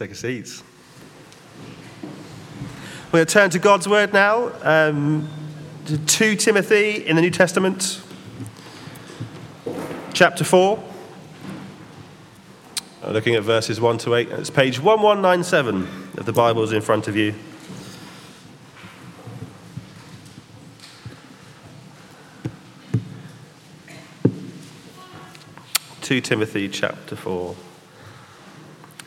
take a seat. We're going to turn to God's word now. Um, to 2 Timothy in the New Testament, chapter 4. Looking at verses 1 to 8. It's page 1197 of the Bibles in front of you. 2 Timothy chapter 4.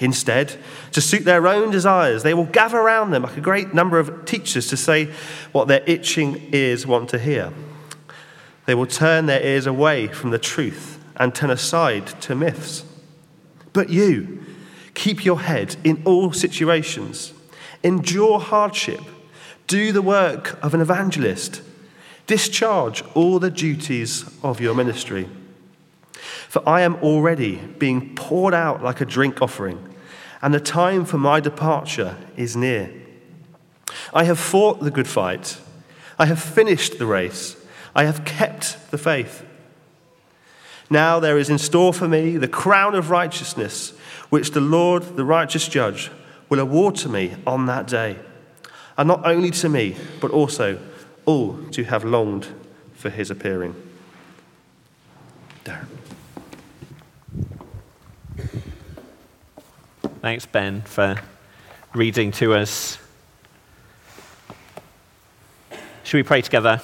Instead, to suit their own desires, they will gather around them like a great number of teachers to say what their itching ears want to hear. They will turn their ears away from the truth and turn aside to myths. But you, keep your head in all situations, endure hardship, do the work of an evangelist, discharge all the duties of your ministry. For I am already being poured out like a drink offering, and the time for my departure is near. I have fought the good fight. I have finished the race. I have kept the faith. Now there is in store for me the crown of righteousness, which the Lord, the righteous judge, will award to me on that day. And not only to me, but also all who have longed for his appearing. Darren. Thanks, Ben, for reading to us. Should we pray together?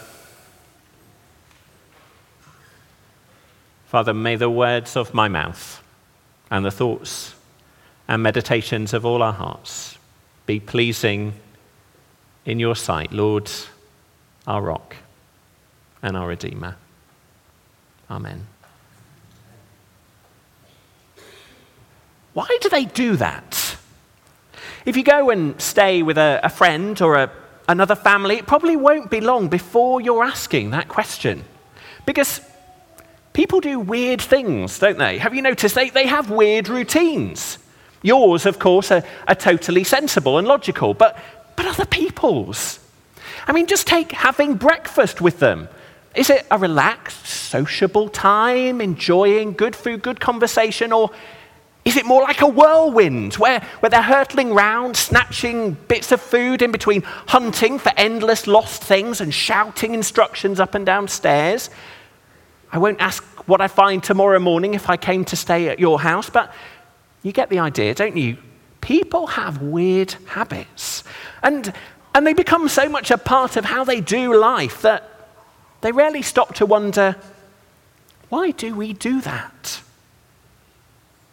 Father, may the words of my mouth and the thoughts and meditations of all our hearts be pleasing in your sight, Lord, our rock and our Redeemer. Amen. Why do they do that? If you go and stay with a, a friend or a, another family, it probably won't be long before you're asking that question. Because people do weird things, don't they? Have you noticed they, they have weird routines? Yours, of course, are, are totally sensible and logical, but, but other people's. I mean, just take having breakfast with them. Is it a relaxed, sociable time, enjoying good food, good conversation, or is it more like a whirlwind where, where they're hurtling round, snatching bits of food in between hunting for endless lost things and shouting instructions up and down stairs? I won't ask what I find tomorrow morning if I came to stay at your house, but you get the idea, don't you? People have weird habits. And, and they become so much a part of how they do life that they rarely stop to wonder why do we do that?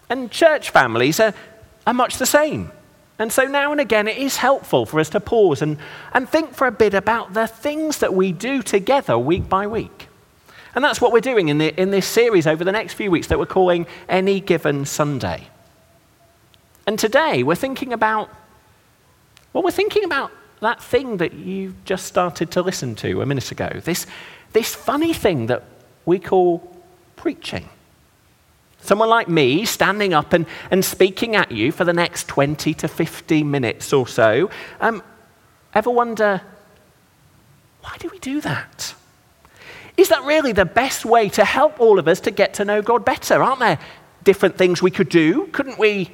And church families are, are much the same. And so now and again, it is helpful for us to pause and, and think for a bit about the things that we do together week by week. And that's what we're doing in, the, in this series over the next few weeks that we're calling Any Given Sunday. And today, we're thinking about, well, we're thinking about that thing that you just started to listen to a minute ago. This, this funny thing that we call preaching. Someone like me standing up and, and speaking at you for the next 20 to 50 minutes or so. Um, ever wonder, why do we do that? Is that really the best way to help all of us to get to know God better? Aren't there different things we could do? Couldn't we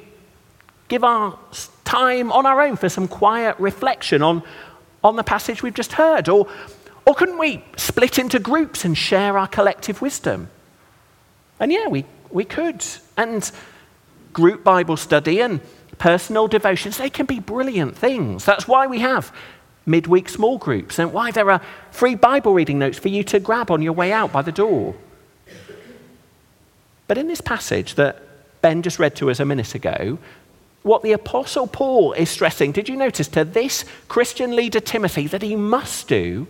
give our time on our own for some quiet reflection on, on the passage we've just heard? Or, or couldn't we split into groups and share our collective wisdom? And yeah, we we could. And group Bible study and personal devotions, they can be brilliant things. That's why we have midweek small groups and why there are free Bible reading notes for you to grab on your way out by the door. But in this passage that Ben just read to us a minute ago, what the Apostle Paul is stressing, did you notice to this Christian leader Timothy that he must do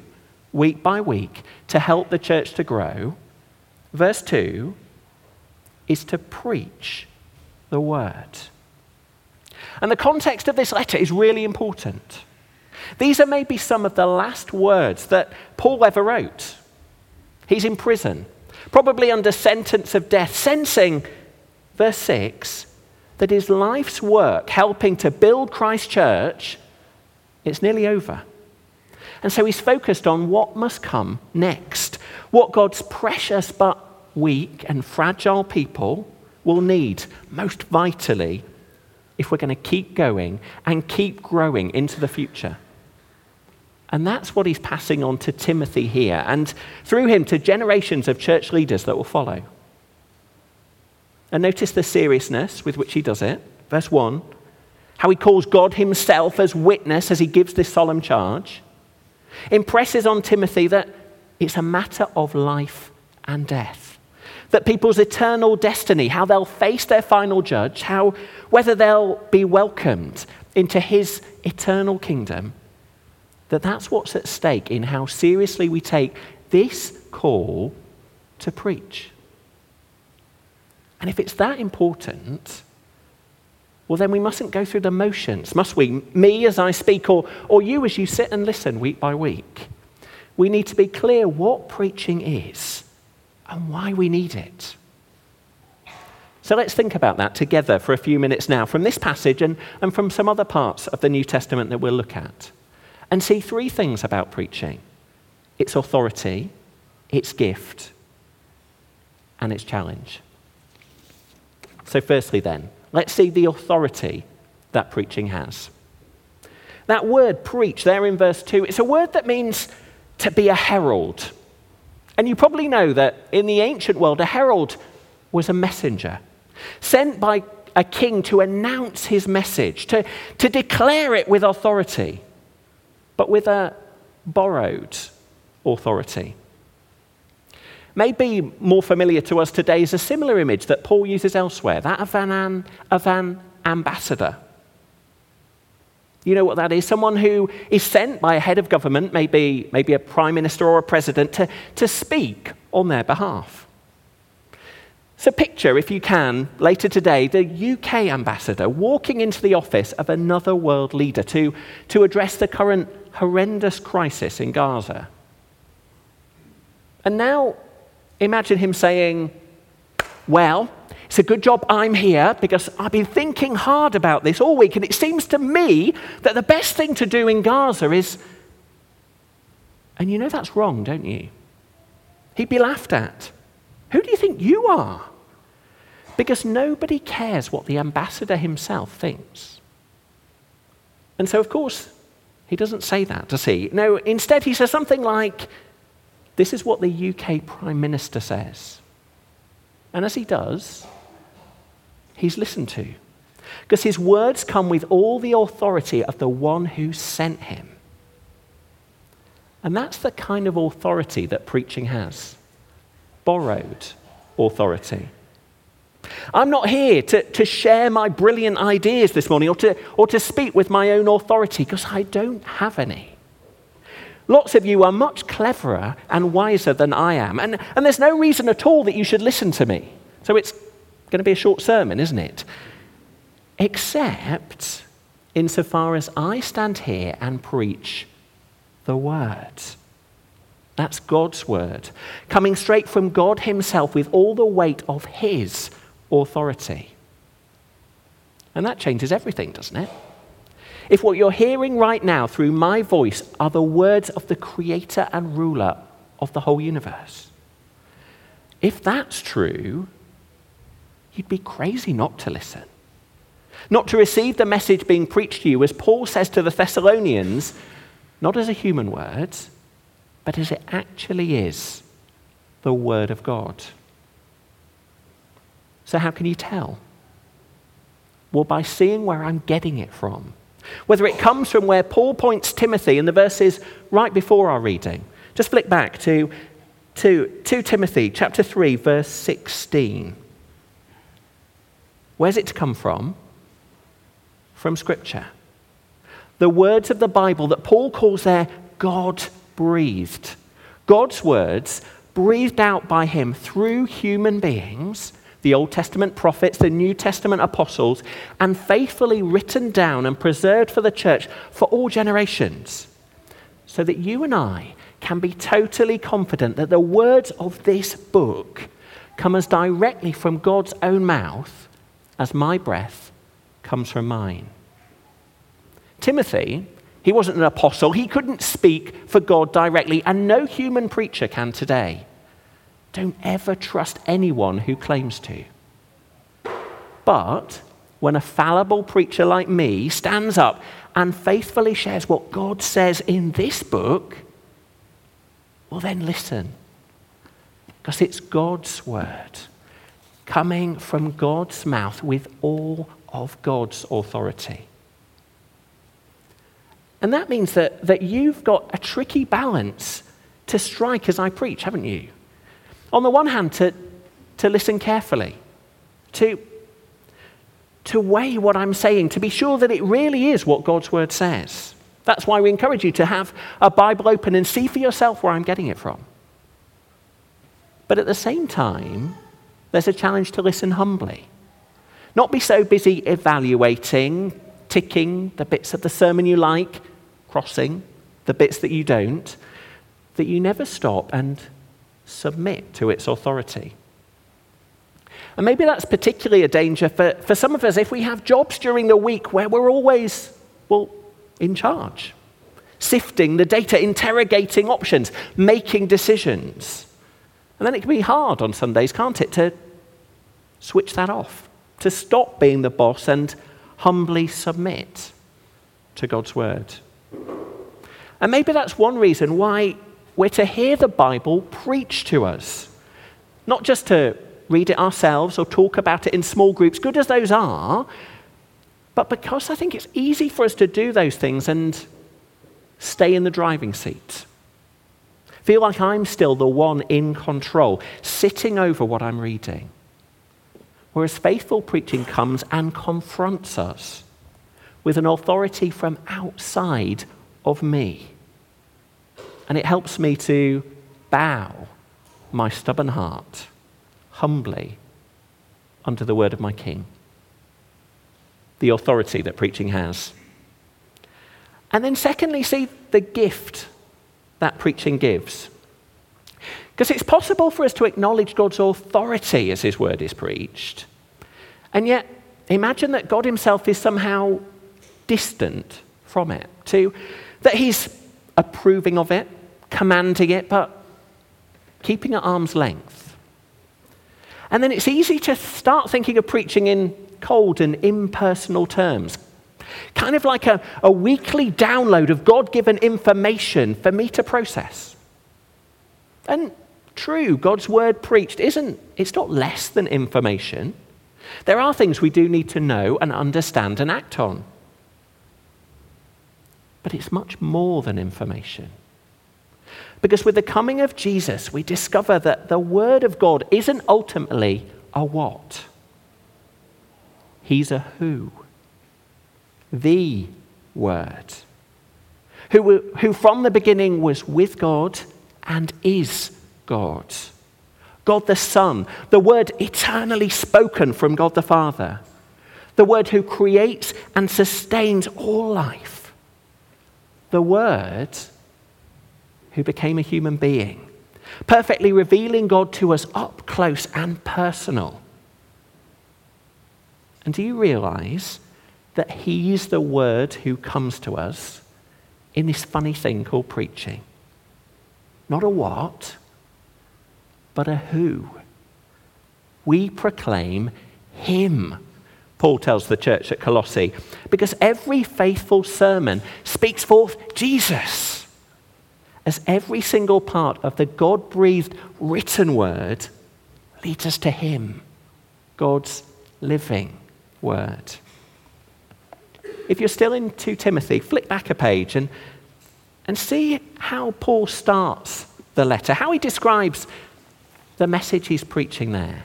week by week to help the church to grow? Verse 2 is to preach the word. And the context of this letter is really important. These are maybe some of the last words that Paul ever wrote. He's in prison, probably under sentence of death, sensing, verse 6, that his life's work helping to build Christ's church, it's nearly over. And so he's focused on what must come next, what God's precious but weak and fragile people will need most vitally if we're going to keep going and keep growing into the future. And that's what he's passing on to Timothy here, and through him to generations of church leaders that will follow. And notice the seriousness with which he does it. Verse 1 how he calls God himself as witness as he gives this solemn charge. Impresses on Timothy that it's a matter of life and death. That people's eternal destiny, how they'll face their final judge, how whether they'll be welcomed into his eternal kingdom, that that's what's at stake in how seriously we take this call to preach. And if it's that important, well, then we mustn't go through the motions, must we? Me as I speak, or, or you as you sit and listen week by week. We need to be clear what preaching is and why we need it. So let's think about that together for a few minutes now from this passage and, and from some other parts of the New Testament that we'll look at and see three things about preaching its authority, its gift, and its challenge. So, firstly, then, let's see the authority that preaching has. That word preach, there in verse 2, it's a word that means to be a herald. And you probably know that in the ancient world, a herald was a messenger sent by a king to announce his message, to, to declare it with authority but with a borrowed authority. Maybe more familiar to us today is a similar image that Paul uses elsewhere that of an, of an ambassador. You know what that is? Someone who is sent by a head of government, maybe, maybe a prime minister or a president, to, to speak on their behalf. So, picture, if you can, later today, the UK ambassador walking into the office of another world leader to, to address the current horrendous crisis in Gaza. And now imagine him saying, Well, it's a good job I'm here because I've been thinking hard about this all week, and it seems to me that the best thing to do in Gaza is. And you know that's wrong, don't you? He'd be laughed at. Who do you think you are? Because nobody cares what the ambassador himself thinks. And so, of course, he doesn't say that, does he? No, instead, he says something like, This is what the UK Prime Minister says. And as he does, he's listened to. Because his words come with all the authority of the one who sent him. And that's the kind of authority that preaching has borrowed authority. I'm not here to, to share my brilliant ideas this morning or to, or to speak with my own authority because I don't have any. Lots of you are much cleverer and wiser than I am, and, and there's no reason at all that you should listen to me. So it's going to be a short sermon, isn't it? Except insofar as I stand here and preach the Word. That's God's Word, coming straight from God Himself with all the weight of His authority. And that changes everything, doesn't it? If what you're hearing right now through my voice are the words of the creator and ruler of the whole universe, if that's true, you'd be crazy not to listen. Not to receive the message being preached to you, as Paul says to the Thessalonians, not as a human word, but as it actually is the Word of God. So, how can you tell? Well, by seeing where I'm getting it from. Whether it comes from where Paul points Timothy in the verses right before our reading. Just flick back to, to 2 Timothy chapter 3, verse 16. Where's it to come from? From Scripture. The words of the Bible that Paul calls there God breathed. God's words breathed out by him through human beings the Old Testament prophets, the New Testament apostles, and faithfully written down and preserved for the church for all generations, so that you and I can be totally confident that the words of this book come as directly from God's own mouth as my breath comes from mine. Timothy, he wasn't an apostle, he couldn't speak for God directly, and no human preacher can today. Don't ever trust anyone who claims to. But when a fallible preacher like me stands up and faithfully shares what God says in this book, well, then listen. Because it's God's word coming from God's mouth with all of God's authority. And that means that, that you've got a tricky balance to strike as I preach, haven't you? On the one hand, to, to listen carefully, to, to weigh what I'm saying, to be sure that it really is what God's word says. That's why we encourage you to have a Bible open and see for yourself where I'm getting it from. But at the same time, there's a challenge to listen humbly. Not be so busy evaluating, ticking the bits of the sermon you like, crossing the bits that you don't, that you never stop and submit to its authority. And maybe that's particularly a danger for, for some of us if we have jobs during the week where we're always, well, in charge, sifting the data, interrogating options, making decisions. And then it can be hard on Sundays, can't it, to switch that off, to stop being the boss and humbly submit to God's word. And maybe that's one reason why we're to hear the Bible preached to us, not just to read it ourselves or talk about it in small groups, good as those are, but because I think it's easy for us to do those things and stay in the driving seat. Feel like I'm still the one in control, sitting over what I'm reading. Whereas faithful preaching comes and confronts us with an authority from outside of me. And it helps me to bow my stubborn heart humbly under the word of my King. The authority that preaching has. And then, secondly, see the gift that preaching gives. Because it's possible for us to acknowledge God's authority as His word is preached, and yet imagine that God Himself is somehow distant from it, to that He's approving of it, commanding it, but keeping at arm's length. And then it's easy to start thinking of preaching in cold and impersonal terms, kind of like a, a weekly download of God given information for me to process. And true, God's word preached isn't, it's not less than information. There are things we do need to know and understand and act on. But it's much more than information. Because with the coming of Jesus, we discover that the Word of God isn't ultimately a what, He's a who. The Word. Who, who from the beginning was with God and is God. God the Son, the Word eternally spoken from God the Father, the Word who creates and sustains all life the Word who became a human being, perfectly revealing God to us up close and personal. And do you realize that He's the Word who comes to us in this funny thing called preaching? Not a what, but a who. We proclaim Him Paul tells the church at Colossae, because every faithful sermon speaks forth Jesus, as every single part of the God breathed written word leads us to Him, God's living word. If you're still in 2 Timothy, flick back a page and, and see how Paul starts the letter, how he describes the message he's preaching there.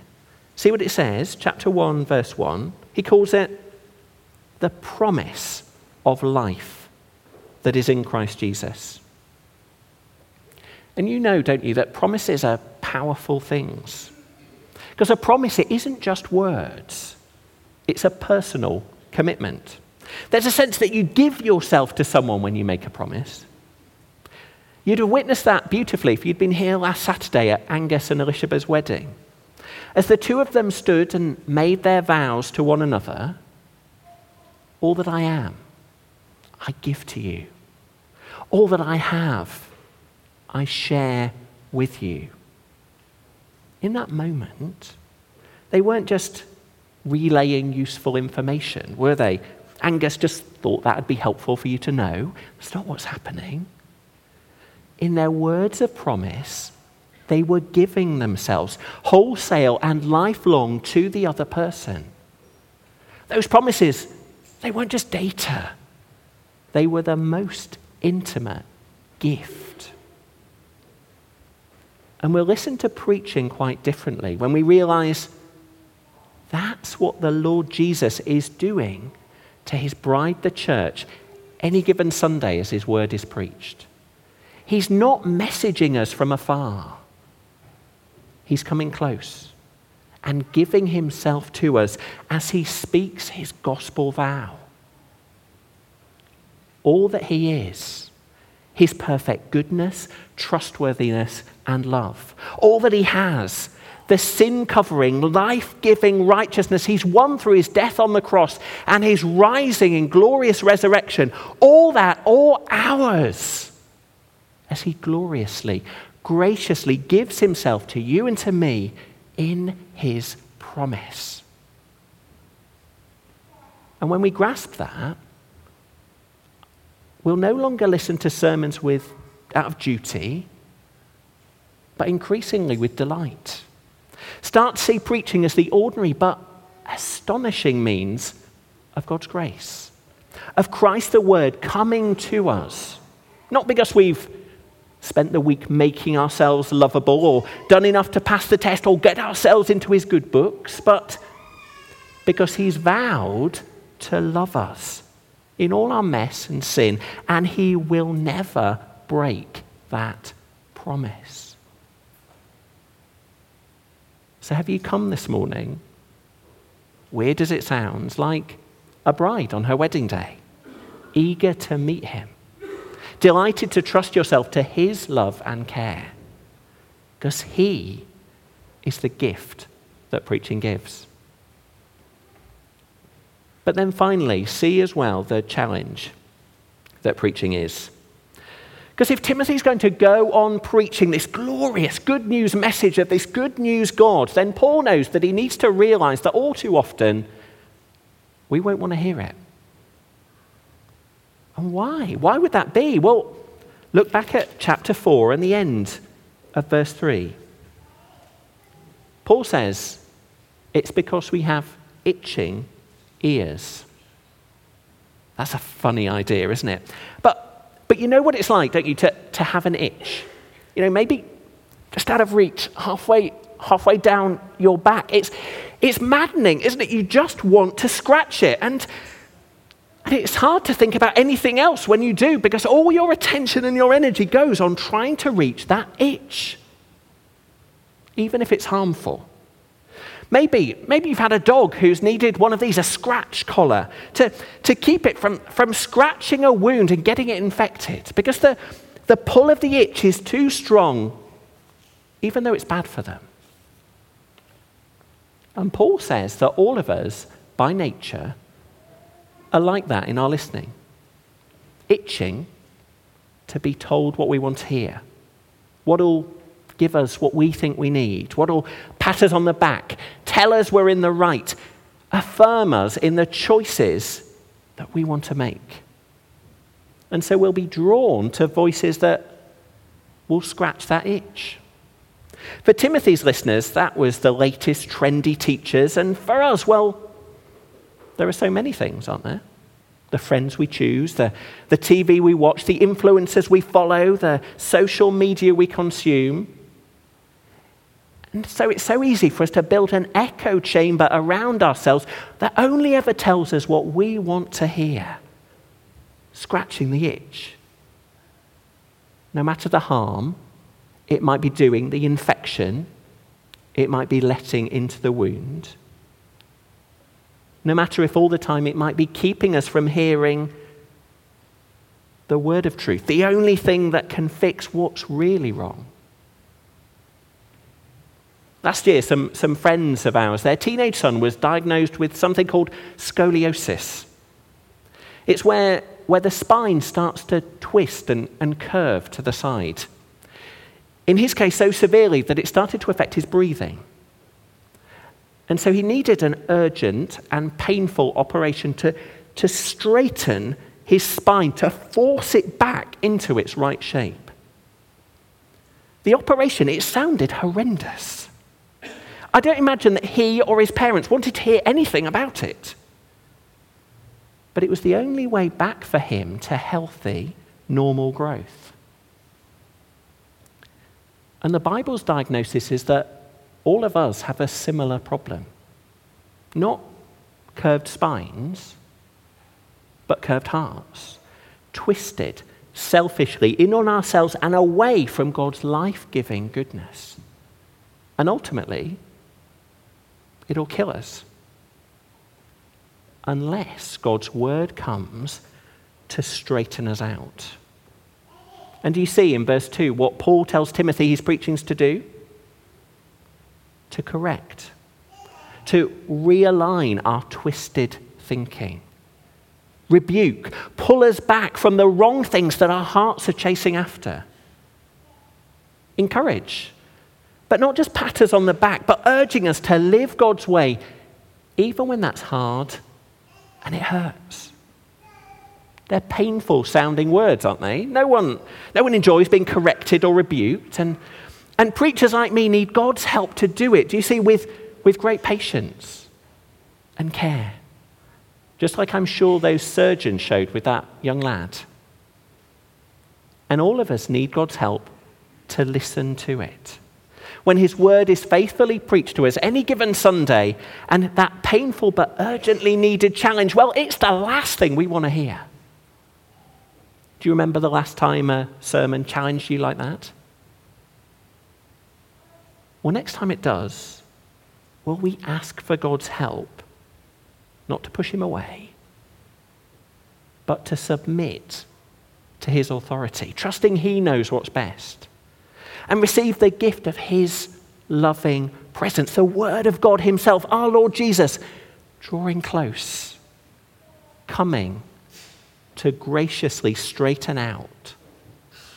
See what it says, chapter 1, verse 1. He calls it the promise of life that is in Christ Jesus. And you know, don't you, that promises are powerful things. Because a promise, it isn't just words, it's a personal commitment. There's a sense that you give yourself to someone when you make a promise. You'd have witnessed that beautifully if you'd been here last Saturday at Angus and Elizabeth's wedding. As the two of them stood and made their vows to one another, all that I am, I give to you. All that I have, I share with you. In that moment, they weren't just relaying useful information, were they? Angus just thought that would be helpful for you to know. That's not what's happening. In their words of promise, they were giving themselves wholesale and lifelong to the other person. Those promises, they weren't just data, they were the most intimate gift. And we'll listen to preaching quite differently when we realize that's what the Lord Jesus is doing to his bride, the church, any given Sunday as his word is preached. He's not messaging us from afar, he's coming close and giving himself to us as he speaks his gospel vow. All that he is, his perfect goodness, trustworthiness, and love. All that he has, the sin covering, life giving righteousness he's won through his death on the cross and his rising in glorious resurrection, all that, all ours, as he gloriously, graciously gives himself to you and to me in his promise. And when we grasp that, we'll no longer listen to sermons with, out of duty, but increasingly with delight. Start to see preaching as the ordinary but astonishing means of God's grace, of Christ the Word coming to us. Not because we've spent the week making ourselves lovable or done enough to pass the test or get ourselves into his good books, but because he's vowed to love us in all our mess and sin, and he will never break that promise. So, have you come this morning? Weird as it sounds, like a bride on her wedding day, eager to meet him delighted to trust yourself to His love and care. Because He is the gift that preaching gives. But then finally, see as well the challenge that preaching is. Because if Timothy's going to go on preaching this glorious good news message of this good news God, then Paul knows that he needs to realize that all too often we won't want to hear it. And why? Why would that be? Well, look back at chapter 4 and the end of verse 3. Paul says, It's because we have itching ears. That's a funny idea, isn't it? But, but you know what it's like, don't you, to, to have an itch? You know, maybe just out of reach, halfway, halfway down your back. It's, it's maddening, isn't it? You just want to scratch it. And and it's hard to think about anything else when you do because all your attention and your energy goes on trying to reach that itch, even if it's harmful. Maybe, maybe you've had a dog who's needed one of these, a scratch collar, to, to keep it from, from scratching a wound and getting it infected. Because the, the pull of the itch is too strong, even though it's bad for them. And Paul says that all of us, by nature, are like that in our listening, itching to be told what we want to hear, what'll give us what we think we need, what'll pat us on the back, tell us we're in the right, affirm us in the choices that we want to make. And so we'll be drawn to voices that will scratch that itch. For Timothy's listeners, that was the latest trendy teachers, and for us, well, there are so many things, aren't there? The friends we choose, the, the TV we watch, the influencers we follow, the social media we consume. So it's so easy for us to build an echo chamber around ourselves that only ever tells us what we want to hear, scratching the itch. No matter the harm it might be doing, the infection, it might be letting into the wound. No matter if all the time it might be keeping us from hearing the word of truth, the only thing that can fix what's really wrong. Last year, some, some friends of ours, their teenage son was diagnosed with something called scoliosis. It's where, where the spine starts to twist and, and curve to the side. In his case, so severely that it started to affect his breathing. And so he needed an urgent and painful operation to, to straighten his spine, to force it back into its right shape. The operation, it sounded horrendous. I don't imagine that he or his parents wanted to hear anything about it. But it was the only way back for him to healthy, normal growth. And the Bible's diagnosis is that all of us have a similar problem. Not curved spines, but curved hearts, twisted selfishly in on ourselves and away from God's life giving goodness. And ultimately, it'll kill us. Unless God's word comes to straighten us out. And do you see in verse 2 what Paul tells Timothy his preaching's to do? To correct, to realign our twisted thinking, rebuke, pull us back from the wrong things that our hearts are chasing after, encourage, but not just pat us on the back, but urging us to live God's way, even when that's hard and it hurts. They're painful sounding words, aren't they? No one, no one enjoys being corrected or rebuked. And, and preachers like me need God's help to do it. Do you see, with, with great patience and care. Just like I'm sure those surgeons showed with that young lad. And all of us need God's help to listen to it when His word is faithfully preached to us any given Sunday, and that painful but urgently needed challenge, well, it's the last thing we want to hear. Do you remember the last time a sermon challenged you like that? Well, next time it does, will we ask for God's help, not to push Him away, but to submit to His authority, trusting He knows what's best? And receive the gift of his loving presence, the Word of God Himself, our Lord Jesus, drawing close, coming to graciously straighten out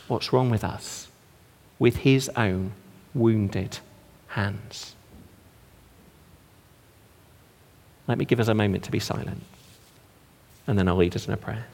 what's wrong with us with His own wounded hands. Let me give us a moment to be silent, and then I'll lead us in a prayer.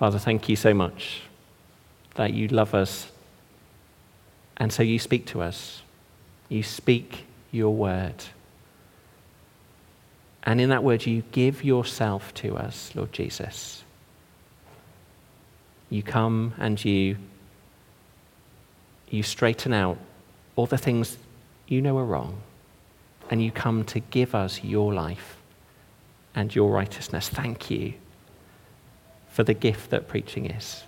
Father, thank you so much that you love us and so you speak to us. You speak your word. And in that word, you give yourself to us, Lord Jesus. You come and you, you straighten out all the things you know are wrong. And you come to give us your life and your righteousness. Thank you for the gift that preaching is.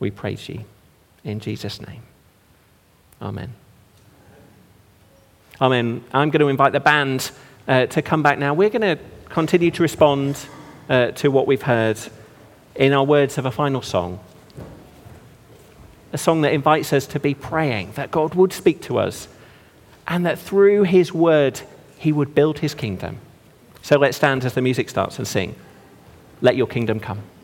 We praise you in Jesus' name. Amen. Amen. I'm going to invite the band uh, to come back now. We're going to continue to respond uh, to what we've heard in our words of a final song. A song that invites us to be praying that God would speak to us and that through his word he would build his kingdom. So let's stand as the music starts and sing. Let your kingdom come.